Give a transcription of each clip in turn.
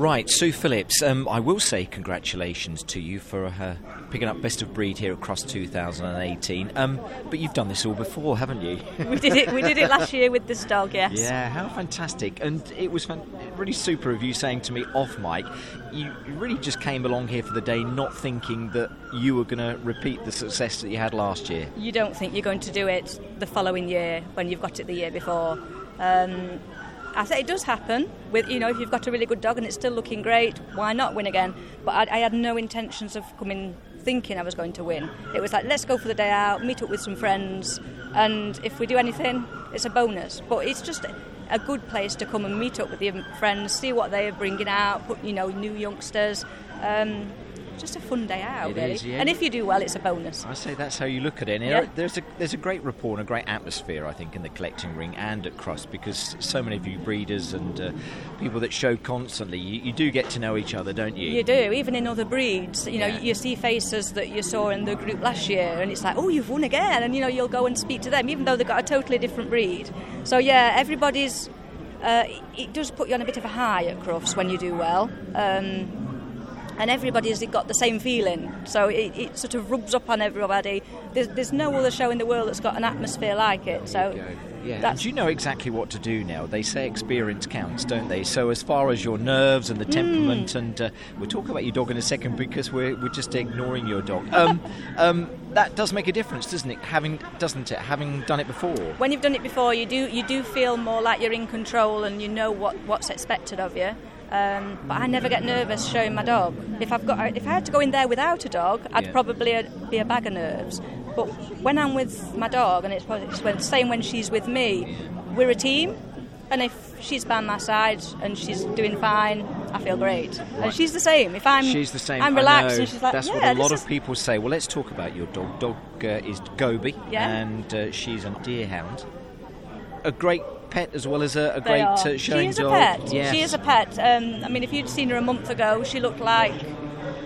Right, Sue Phillips, um, I will say congratulations to you for uh, picking up Best of Breed here across 2018. Um, but you've done this all before, haven't you? we did it. We did it last year with this dog. Yes. Yeah, how fantastic! And it was fan- really super of you saying to me off mic, you really just came along here for the day, not thinking that you were going to repeat the success that you had last year. You don't think you're going to do it the following year when you've got it the year before. Um, I say it does happen with you know if you've got a really good dog and it's still looking great, why not win again? But I, I, had no intentions of coming thinking I was going to win. It was like let's go for the day out, meet up with some friends, and if we do anything, it's a bonus. But it's just a good place to come and meet up with your friends, see what they are bringing out, put you know new youngsters. Um, just a fun day out, it really. Is, yeah. And if you do well, it's a bonus. I say that's how you look at it. And yeah. There's a there's a great rapport and a great atmosphere, I think, in the collecting ring and at Crufts because so many of you breeders and uh, people that show constantly, you, you, do get to know each other, don't you? You do. Even in other breeds, you know, yeah. you see faces that you saw in the group last year, and it's like, oh, you've won again, and you know, you'll go and speak to them, even though they've got a totally different breed. So yeah, everybody's. Uh, it does put you on a bit of a high at Crufts when you do well. Um, and everybody's got the same feeling. So it, it sort of rubs up on everybody. There's, there's, no other show in the world that's got an atmosphere like it. So yeah, and you know exactly what to do now. They say experience counts, don't they? So as far as your nerves and the temperament, mm. and uh, we'll talk about your dog in a second because we're, we're just ignoring your dog. Um, um, that does make a difference, doesn't it? Having doesn't it? Having done it before. When you've done it before, you do you do feel more like you're in control and you know what, what's expected of you. Um, but I never get nervous showing my dog. If I've got, if I had to go in there without a dog, I'd yeah. probably be a bag of nerves. But when I'm with my dog, and it's, it's the same when she's with me, we're a team. And if she's by my side and she's doing fine, I feel great. Right. And she's the same. If I'm, she's the same. I'm relaxed, and she's like, that's yeah, what a lot is... of people say. Well, let's talk about your dog. Dog uh, is Gobi, yeah. and uh, she's a deerhound. A great pet as well as a, a great uh, showing She is dog. a pet. Yes. She is a pet. Um, I mean, if you'd seen her a month ago, she looked like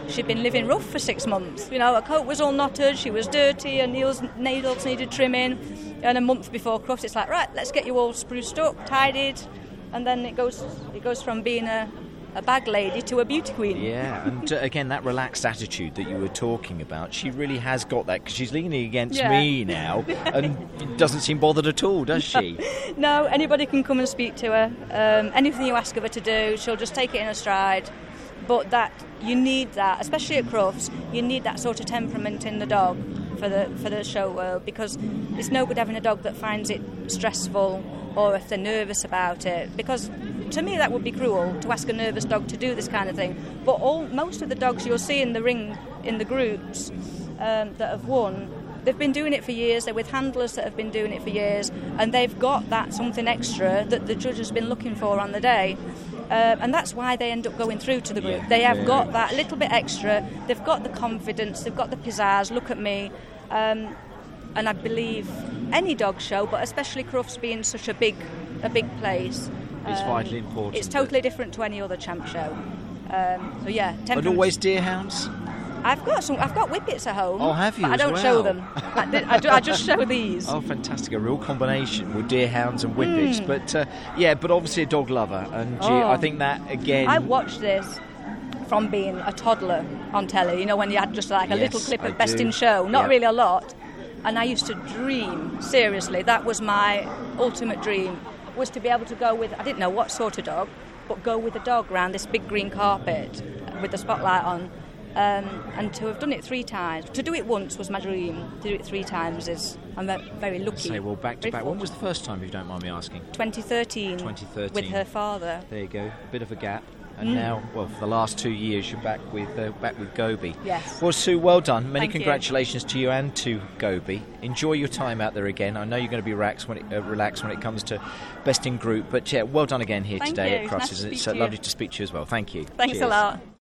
she'd been living rough for six months. You know, her coat was all knotted, she was dirty, her nails, nails needed trimming. And a month before Crufts, it's like, right, let's get you all spruced up, tidied, and then it goes it goes from being a, a bag lady to a beauty queen. Yeah, and uh, again, that relaxed attitude that you were talking about, she really has got that because she's leaning against Yeah. me now and doesn't seem bothered at all, does she? No, anybody can come and speak to her. Um, anything you ask of her to do, she'll just take it in her stride. But that you need that, especially at Crufts, you need that sort of temperament in the dog for the for the show world because it's no good having a dog that finds it stressful or if they're nervous about it. Because to me that would be cruel to ask a nervous dog to do this kind of thing. But all most of the dogs you'll see in the ring in the groups um, that have won they've been doing it for years. They're with handlers that have been doing it for years, and they've got that something extra that the judge has been looking for on the day. Uh, and that's why they end up going through to the group. Yeah, they have very got that little bit extra. They've got the confidence. They've got the pizzazz. Look at me. Um, and I believe any dog show, but especially Crufts being such a big, a big place, It's um, vitally important. It's totally different to any other champ show. Um, so yeah, But always deerhounds? I've got some. I've got whippets at home. Oh, have you But I don't well? show them. I, did- I do- I just show these. Oh, fantastic! A real combination with deerhounds and whippets. Hmm. But uh, yeah, but obviously a dog lover, and Oh. I think that again. I watched this from being a toddler on telly. You know, when you had just like a little Yes, clip I of Best do. in Show, not Yeah. really a lot. And I used to dream, seriously, that was my ultimate dream, was to be able to go with, I didn't know what sort of dog, but go with a dog around this big green carpet with the spotlight on. Um, and to have done it three times, to do it once was my dream. To do it three times is, I'm very lucky. Say, well, back to Very back. When was the first time, if you don't mind me asking? 2013, 2013. with her father. There you go, a bit of a gap. And Mm. now, well, for the last two years, you're back with uh, back with Gobi. Yes. Well, Sue, well done. Many Thank you. congratulations to you and to Gobi. Enjoy your time out there again. I know you're going to be relaxed when it, uh, relaxed when it comes to best in group, but yeah, well done again here Thank today you. at It's Crosses. nice to it's uh, lovely to speak to you as well. Thank you. Thanks a lot.